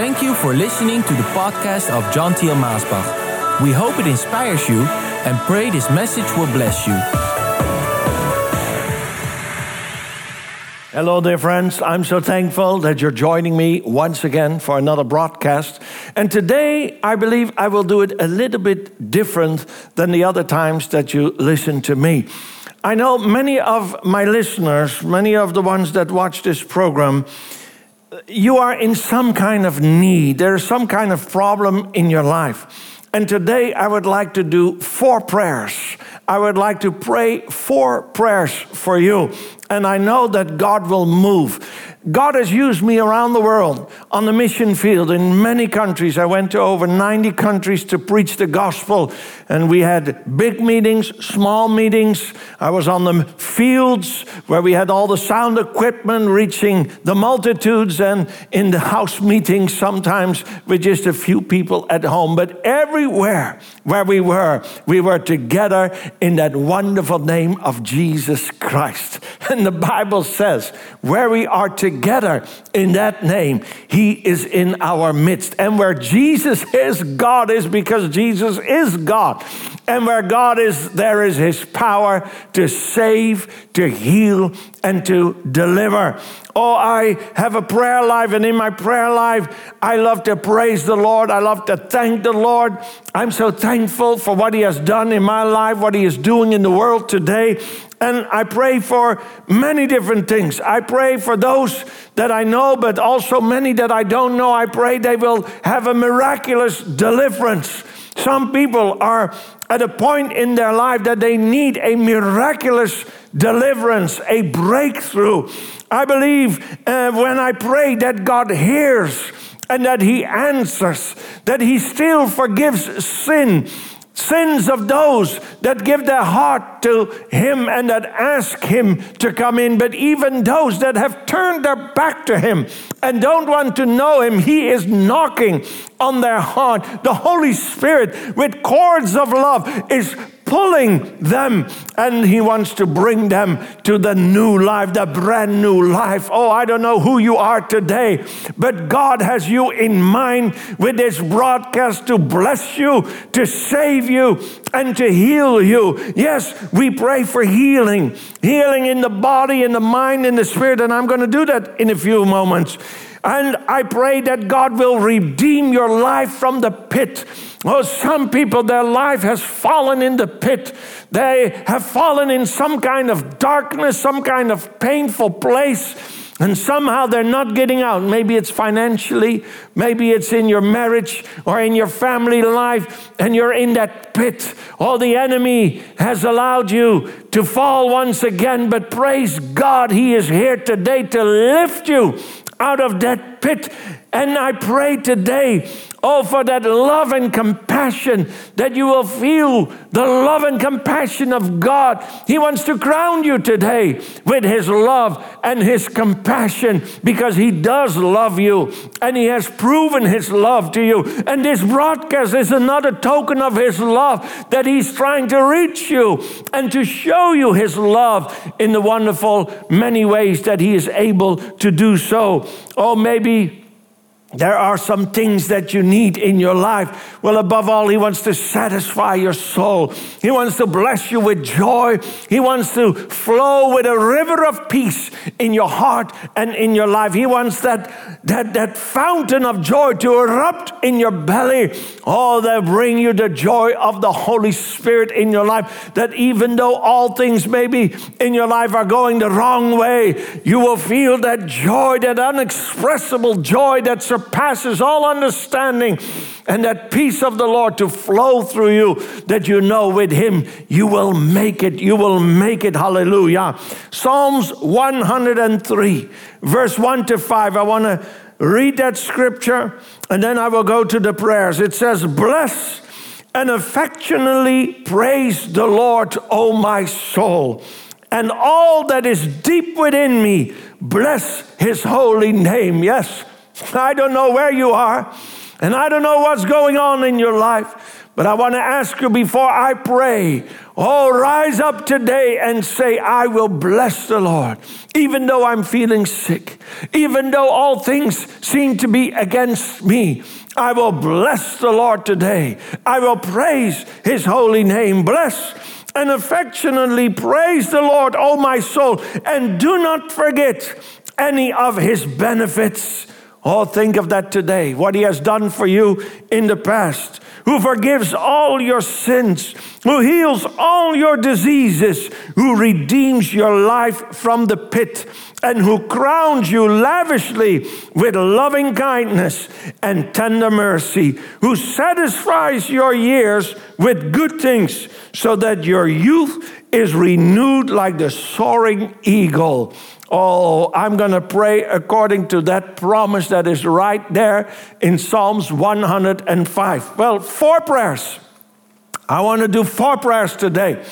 Thank you for listening to the podcast of John Theo Maasbach. We hope it inspires you and pray this message will bless you. Hello, dear friends. I'm so thankful that you're joining me once again for another broadcast. And today, I believe I will do it a little bit different than the other times that you listen to me. I know many of my listeners, many of the ones that watch this program, you are in some kind of need. There's some kind of problem in your life. And today I would like to do four prayers. I would like to pray four prayers for you. And I know that God will move. God has used me around the world on the mission field in many countries. I went to over 90 countries to preach the gospel, and we had big meetings, small meetings. I was on the fields where we had all the sound equipment reaching the multitudes, and in the house meetings, sometimes with just a few people at home. But everywhere where we were, we were together in that wonderful name of Jesus Christ. And the Bible says, where we are together in that name, He is in our midst. And where Jesus is, God is because Jesus is God. And where God is, there is His power to save, to heal, and to deliver. Oh, I have a prayer life, and in my prayer life, I love to praise the Lord. I love to thank the Lord. I'm so thankful for what He has done in my life, what He is doing in the world today. And I pray for many different things. I pray for those that I know, but also many that I don't know. I pray they will have a miraculous deliverance. Some people are at a point in their life that they need a miraculous deliverance, a breakthrough. I believe uh, when I pray that God hears and that He answers, that He still forgives sin sins of those that give their heart to Him and that ask Him to come in, but even those that have turned their back to Him and don't want to know Him, He is knocking on their heart. The Holy Spirit, with cords of love, is pulling them and he wants to bring them to the new life, the brand new life. Oh, I don't know who you are today, but God has you in mind with this broadcast to bless you, to save you, and to heal you. Yes, we pray for healing, healing in the body, in the mind, in the spirit, and I'm going to do that in a few moments. And I pray that God will redeem your life from the pit. Oh, some people, their life has fallen in the pit. They have fallen in some kind of darkness, some kind of painful place. And somehow they're not getting out. Maybe it's financially, maybe it's in your marriage or in your family life, and you're in that pit. All the enemy has allowed you to fall once again, but praise God, He is here today to lift you out of that pit. And I pray today, oh, for that love and compassion, that you will feel the love and compassion of God. He wants to crown you today with His love and His compassion because He does love you and He has proven His love to you. And this broadcast is another token of His love that He's trying to reach you and to show you His love in the wonderful many ways that He is able to do so. Oh, maybe there are some things that you need in your life. Well, above all, He wants to satisfy your soul. He wants to bless you with joy. He wants to flow with a river of peace in your heart and in your life. He wants that, that, that fountain of joy to erupt in your belly. Oh, that bring you the joy of the Holy Spirit in your life. That even though all things maybe in your life are going the wrong way, you will feel that joy, that unexpressible joy that surpasses all understanding, and that peace of the Lord to flow through you, that you know with Him you will make it. You will make it. Hallelujah. Psalms 103, verse 1 to 5. I want to read that scripture and then I will go to the prayers. It says, Bless and affectionately praise the Lord, O my soul, and all that is deep within me. Bless his holy name. Yes, I don't know where you are, and I don't know what's going on in your life, but I want to ask you before I pray Oh, rise up today and say, I will bless the Lord, even though I'm feeling sick, even though all things seem to be against me. I will bless the Lord today. I will praise his holy name. Bless and affectionately praise the Lord, O my soul, and do not forget any of his benefits. Oh, think of that today, what he has done for you in the past. Who forgives all your sins, who heals all your diseases, who redeems your life from the pit, and who crowns you lavishly with loving kindness and tender mercy, who satisfies your years with good things so that your youth is renewed like the soaring eagle. Oh, I'm going to pray according to that promise that is right there in Psalms 105. Well, four prayers. I want to do four prayers today.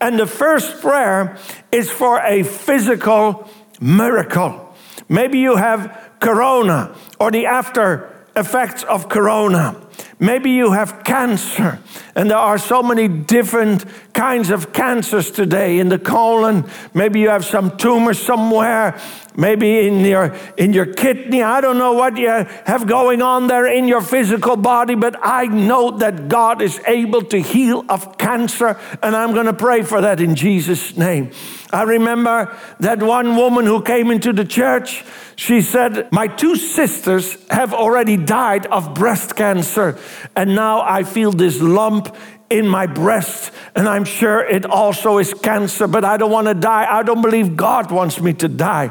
And the first prayer is for a physical miracle. Maybe you have corona or the after effects of corona. Maybe you have cancer, and there are so many different kinds of cancers today in the colon. Maybe you have some tumor somewhere, maybe in your, in your kidney. I don't know what you have going on there in your physical body, but I know that God is able to heal of cancer, and I'm going to pray for that in Jesus' name. I remember that one woman who came into the church. She said, My two sisters have already died of breast cancer, and now I feel this lump in my breast, and I'm sure it also is cancer, but I don't want to die. I don't believe God wants me to die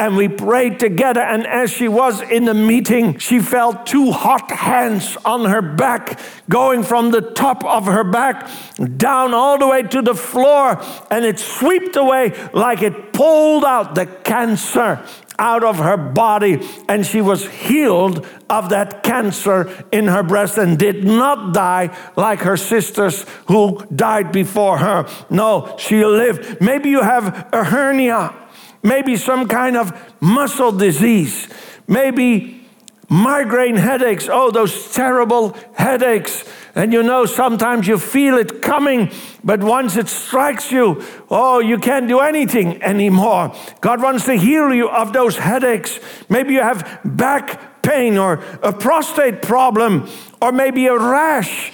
and we prayed together. And as she was in the meeting, she felt two hot hands on her back, going from the top of her back down all the way to the floor. And it swept away like it pulled out the cancer out of her body. And she was healed of that cancer in her breast and did not die like her sisters who died before her. No, she lived. Maybe you have a hernia maybe some kind of muscle disease, maybe migraine headaches. Oh, those terrible headaches. And you know, sometimes you feel it coming, but once it strikes you, oh, you can't do anything anymore. God wants to heal you of those headaches. Maybe you have back pain or a prostate problem, or maybe a rash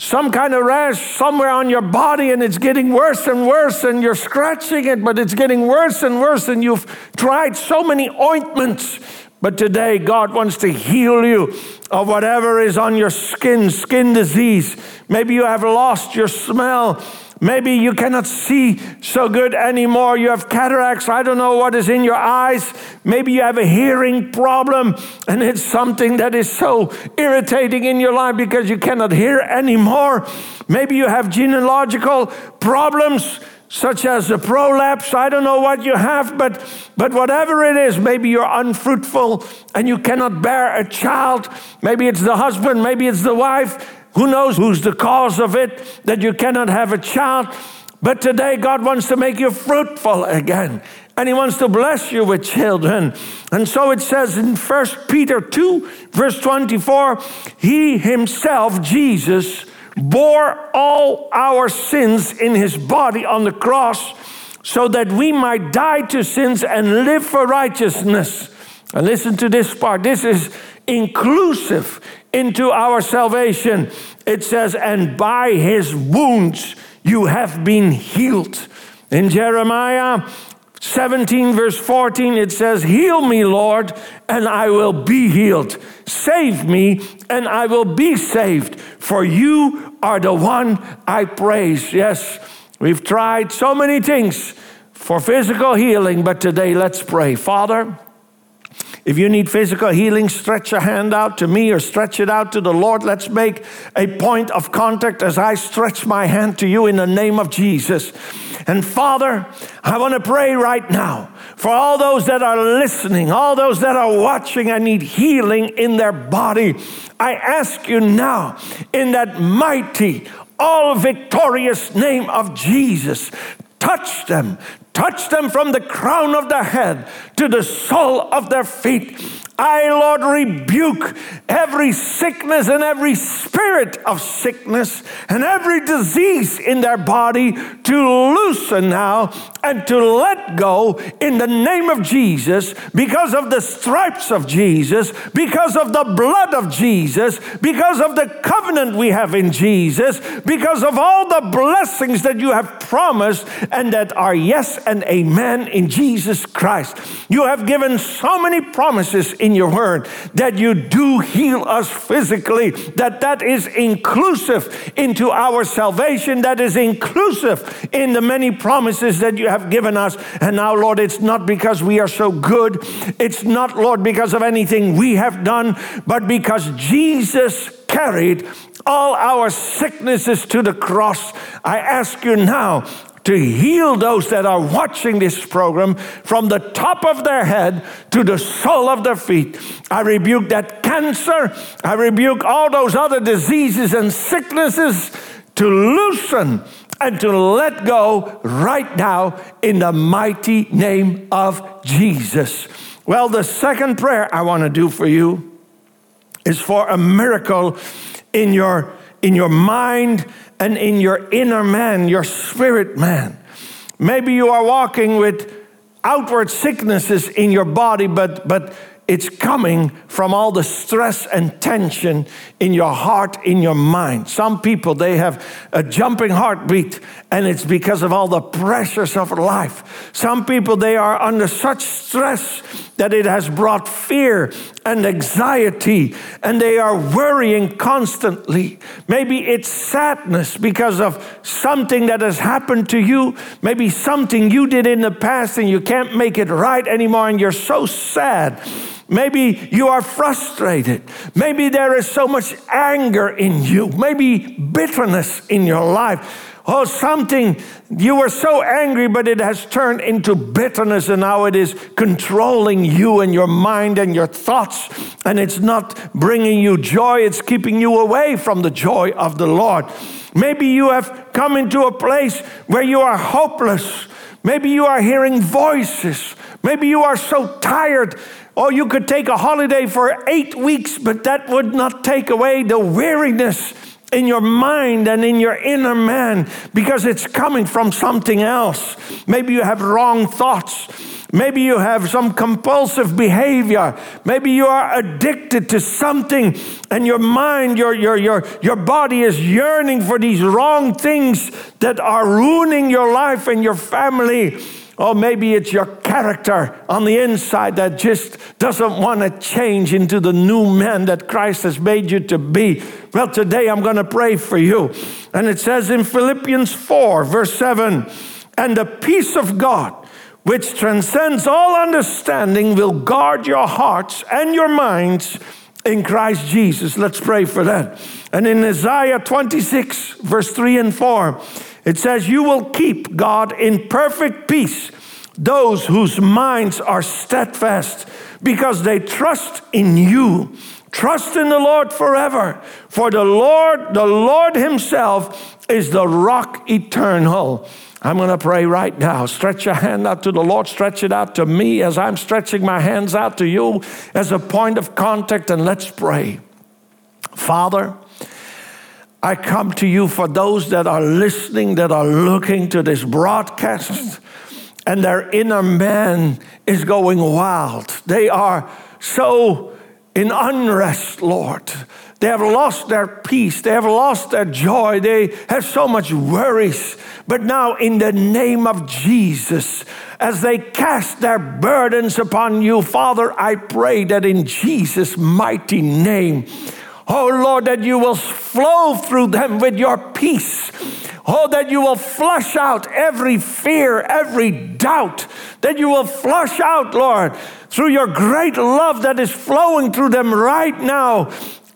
some kind of rash somewhere on your body and it's getting worse and worse and you're scratching it, but it's getting worse and worse and you've tried so many ointments. But today, God wants to heal you of whatever is on your skin, skin disease. Maybe you have lost your smell. Maybe you cannot see so good anymore. You have cataracts. I don't know what is in your eyes. Maybe you have a hearing problem and it's something that is so irritating in your life because you cannot hear anymore. Maybe you have genealogical problems such as a prolapse. I don't know what you have, but, but whatever it is, maybe you're unfruitful and you cannot bear a child. Maybe it's the husband, maybe it's the wife who knows who's the cause of it that you cannot have a child? But today, God wants to make you fruitful again. And He wants to bless you with children. And so it says in 1 Peter 2, verse 24, He Himself, Jesus, bore all our sins in His body on the cross so that we might die to sins and live for righteousness. And listen to this part. This is inclusive into our salvation. It says, and by his wounds you have been healed. In Jeremiah 17, verse 14, it says, Heal me, Lord, and I will be healed. Save me, and I will be saved, for you are the one I praise. Yes, we've tried so many things for physical healing, but today let's pray. Father, if you need physical healing, stretch a hand out to me or stretch it out to the Lord. Let's make a point of contact as I stretch my hand to you in the name of Jesus. And Father, I want to pray right now for all those that are listening, all those that are watching and need healing in their body. I ask you now, in that mighty, all victorious name of Jesus, touch them, touch them from the crown of their head to the sole of their feet. I, Lord, rebuke every sickness and every spirit of sickness and every disease in their body to loosen now and to let go in the name of Jesus because of the stripes of Jesus, because of the blood of Jesus, because of the covenant we have in Jesus, because of all the blessings that you have promised and that are yes and amen in Jesus Christ. You have given so many promises in your word that you do heal us physically, that that is inclusive into our salvation, that is inclusive in the many promises that you have given us. And now, Lord, it's not because we are so good, it's not, Lord, because of anything we have done, but because Jesus carried all our sicknesses to the cross. I ask you now to heal those that are watching this program from the top of their head to the sole of their feet. I rebuke that cancer. I rebuke all those other diseases and sicknesses to loosen and to let go right now in the mighty name of Jesus. Well, the second prayer I want to do for you is for a miracle in your in your mind and in your inner man, your spirit man. Maybe you are walking with outward sicknesses in your body, but, but it's coming from all the stress and tension in your heart, in your mind. Some people, they have a jumping heartbeat, and it's because of all the pressures of life. Some people, they are under such stress that it has brought fear and anxiety, and they are worrying constantly. Maybe it's sadness because of something that has happened to you, maybe something you did in the past, and you can't make it right anymore, and you're so sad. Maybe you are frustrated. Maybe there is so much anger in you. Maybe bitterness in your life. Oh, something, you were so angry, but it has turned into bitterness, and now it is controlling you and your mind and your thoughts, and it's not bringing you joy, it's keeping you away from the joy of the Lord. Maybe you have come into a place where you are hopeless. Maybe you are hearing voices. Maybe you are so tired Oh, you could take a holiday for eight weeks, but that would not take away the weariness in your mind and in your inner man because it's coming from something else. Maybe you have wrong thoughts. Maybe you have some compulsive behavior. Maybe you are addicted to something and your mind, your, your, your, your body is yearning for these wrong things that are ruining your life and your family. Or maybe it's your character on the inside that just doesn't want to change into the new man that Christ has made you to be. Well, today I'm going to pray for you. And it says in Philippians 4, verse 7 And the peace of God, which transcends all understanding, will guard your hearts and your minds in Christ Jesus. Let's pray for that. And in Isaiah 26, verse 3 and 4, it says, You will keep God in perfect peace, those whose minds are steadfast, because they trust in you. Trust in the Lord forever, for the Lord, the Lord Himself, is the rock eternal. I'm going to pray right now. Stretch your hand out to the Lord. Stretch it out to me as I'm stretching my hands out to you as a point of contact, and let's pray. Father, I come to you for those that are listening, that are looking to this broadcast, and their inner man is going wild. They are so in unrest, Lord. They have lost their peace. They have lost their joy. They have so much worries. But now, in the name of Jesus, as they cast their burdens upon you, Father, I pray that in Jesus' mighty name, Oh Lord, that you will flow through them with your peace. Oh, that you will flush out every fear, every doubt. That you will flush out, Lord, through your great love that is flowing through them right now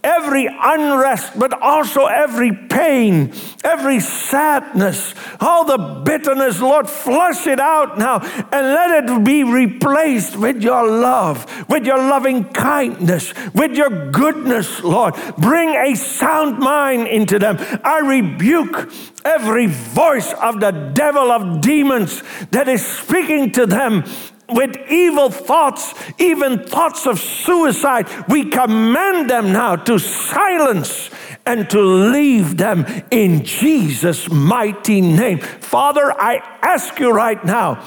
every unrest, but also every pain, every sadness, all the bitterness, Lord, flush it out now and let it be replaced with your love, with your loving kindness, with your goodness, Lord. Bring a sound mind into them. I rebuke every voice of the devil of demons that is speaking to them with evil thoughts, even thoughts of suicide, we command them now to silence and to leave them in Jesus' mighty name. Father, I ask you right now.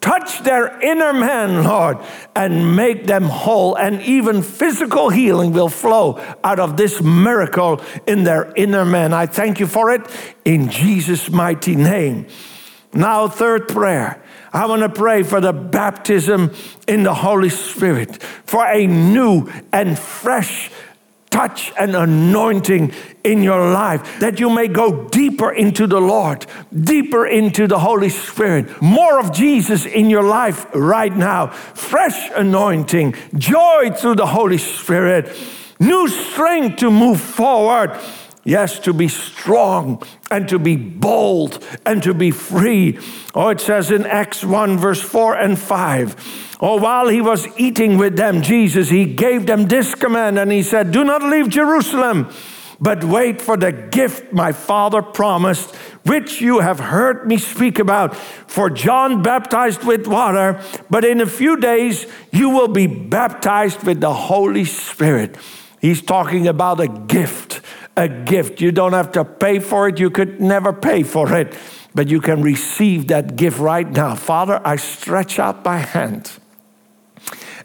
Touch their inner man, Lord, and make them whole. And even physical healing will flow out of this miracle in their inner man. I thank you for it in Jesus' mighty name. Now, third prayer. I want to pray for the baptism in the Holy Spirit, for a new and fresh touch and anointing in your life, that you may go deeper into the Lord, deeper into the Holy Spirit, more of Jesus in your life right now, fresh anointing, joy through the Holy Spirit, new strength to move forward Yes, to be strong and to be bold and to be free. Oh, it says in Acts 1, verse 4 and 5. Oh, while he was eating with them, Jesus, he gave them this command and he said, Do not leave Jerusalem, but wait for the gift my Father promised, which you have heard me speak about. For John baptized with water, but in a few days you will be baptized with the Holy Spirit. He's talking about a gift a gift. You don't have to pay for it, you could never pay for it, but you can receive that gift right now. Father, I stretch out my hand.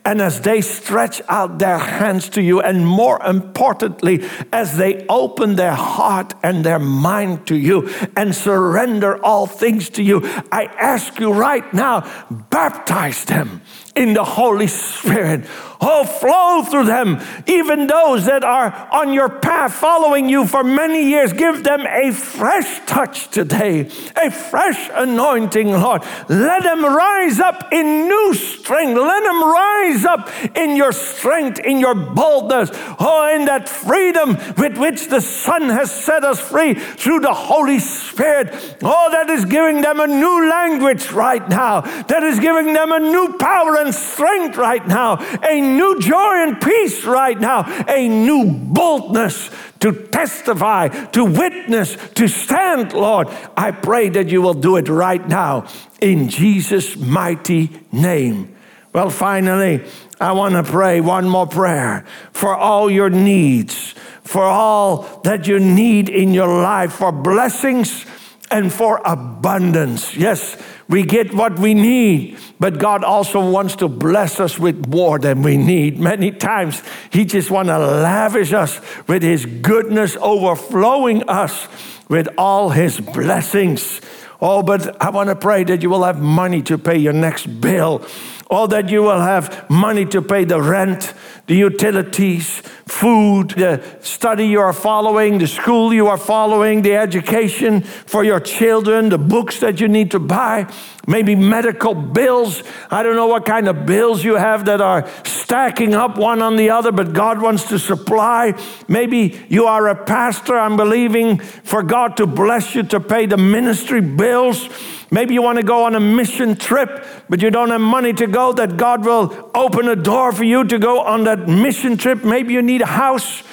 And as they stretch out their hands to you, and more importantly, as they open their heart and their mind to you and surrender all things to you, I ask you right now, baptize them in the Holy Spirit. Oh, flow through them, even those that are on your path following you for many years. Give them a fresh touch today, a fresh anointing, Lord. Let them rise up in new strength. Let them rise up in your strength, in your boldness, oh, in that freedom with which the Son has set us free through the Holy Spirit. Oh, that is giving them a new language right now, that is giving them a new power and and strength right now, a new joy and peace right now, a new boldness to testify, to witness, to stand, Lord. I pray that you will do it right now in Jesus' mighty name. Well, finally, I want to pray one more prayer for all your needs, for all that you need in your life, for blessings and for abundance. Yes, we get what we need, but God also wants to bless us with more than we need. Many times, He just wants to lavish us with His goodness, overflowing us with all His blessings. Oh, but I want to pray that you will have money to pay your next bill. Oh, that you will have money to pay the rent, the utilities, food, the study you are following, the school you are following, the education for your children, the books that you need to buy, maybe medical bills. I don't know what kind of bills you have that are stacking up one on the other, but God wants to supply. Maybe you are a pastor. I'm believing for God to bless you to pay the ministry bills. Maybe you want to go on a mission trip, but you don't have money to go, that God will open a door for you to go on that mission trip. Maybe you need a house.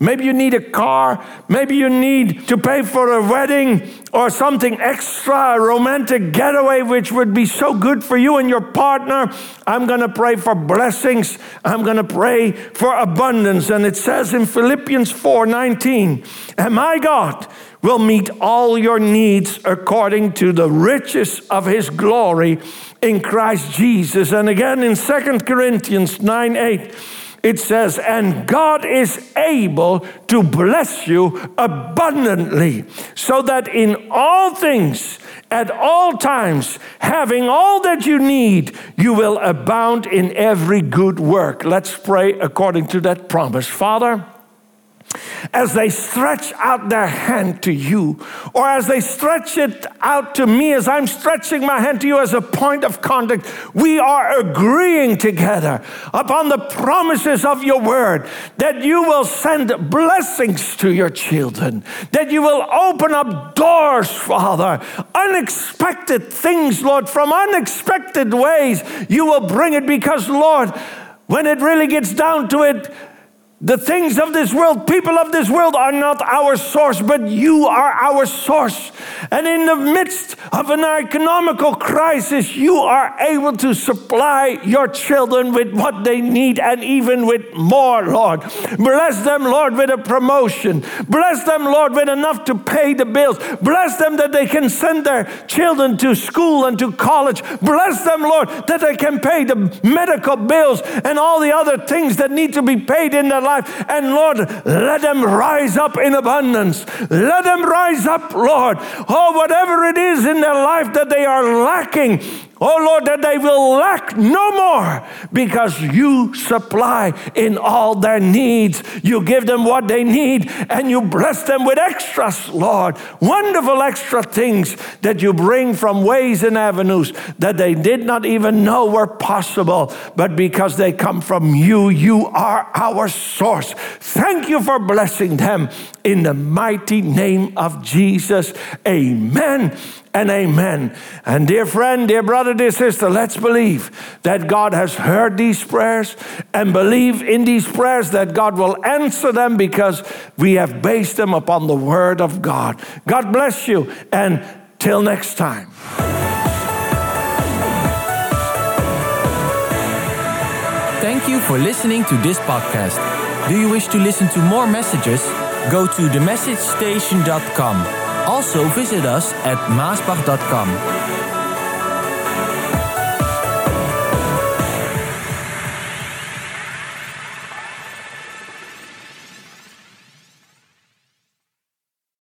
Maybe you need a car. Maybe you need to pay for a wedding or something extra, a romantic getaway, which would be so good for you and your partner. I'm going to pray for blessings. I'm going to pray for abundance. And it says in Philippians 4 19, and my God will meet all your needs according to the riches of his glory in Christ Jesus. And again in 2 Corinthians 9 8, it says, And God is able to bless you abundantly, so that in all things, at all times, having all that you need, you will abound in every good work. Let's pray according to that promise. Father, as they stretch out their hand to you, or as they stretch it out to me, as I'm stretching my hand to you as a point of contact, we are agreeing together upon the promises of your word that you will send blessings to your children, that you will open up doors, Father, unexpected things, Lord, from unexpected ways. You will bring it because, Lord, when it really gets down to it, the things of this world, people of this world are not our source, but you are our source. And in the midst of an economical crisis, you are able to supply your children with what they need and even with more, Lord. Bless them, Lord, with a promotion. Bless them, Lord, with enough to pay the bills. Bless them that they can send their children to school and to college. Bless them, Lord, that they can pay the medical bills and all the other things that need to be paid in their life life. And Lord, let them rise up in abundance. Let them rise up, Lord. Oh, whatever it is in their life that they are lacking, Oh Lord, that they will lack no more because you supply in all their needs. You give them what they need and you bless them with extras, Lord. Wonderful extra things that you bring from ways and avenues that they did not even know were possible. But because they come from you, you are our source. Thank you for blessing them in the mighty name of Jesus. Amen and amen. And dear friend, dear brother, dear sister, let's believe that God has heard these prayers and believe in these prayers that God will answer them because we have based them upon the Word of God. God bless you, and till next time. Thank you for listening to this podcast. Do you wish to listen to more messages? Go to themessagestation.com also visit us at maasbach.com.